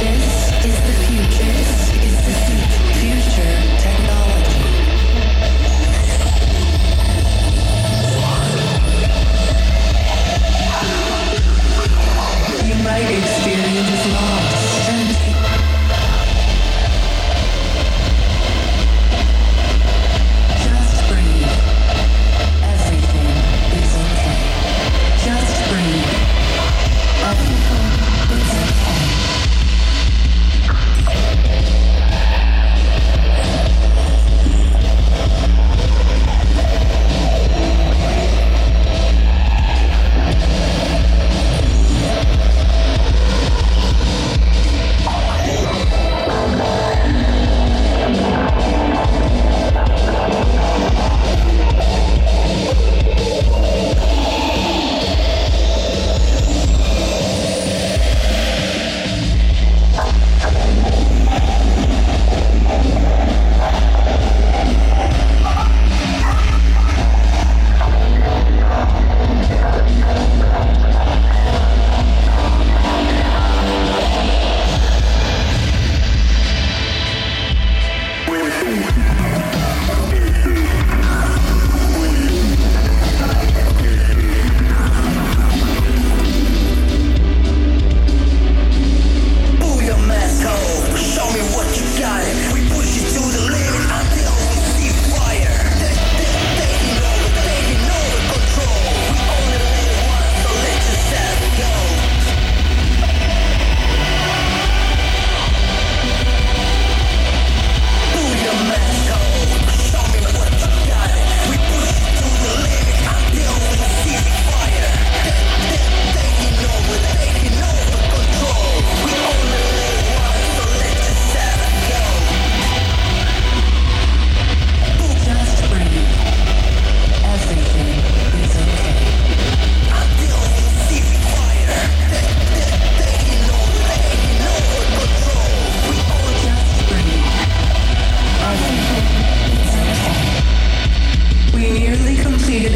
This is the future.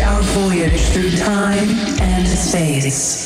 Our voyage through time and space.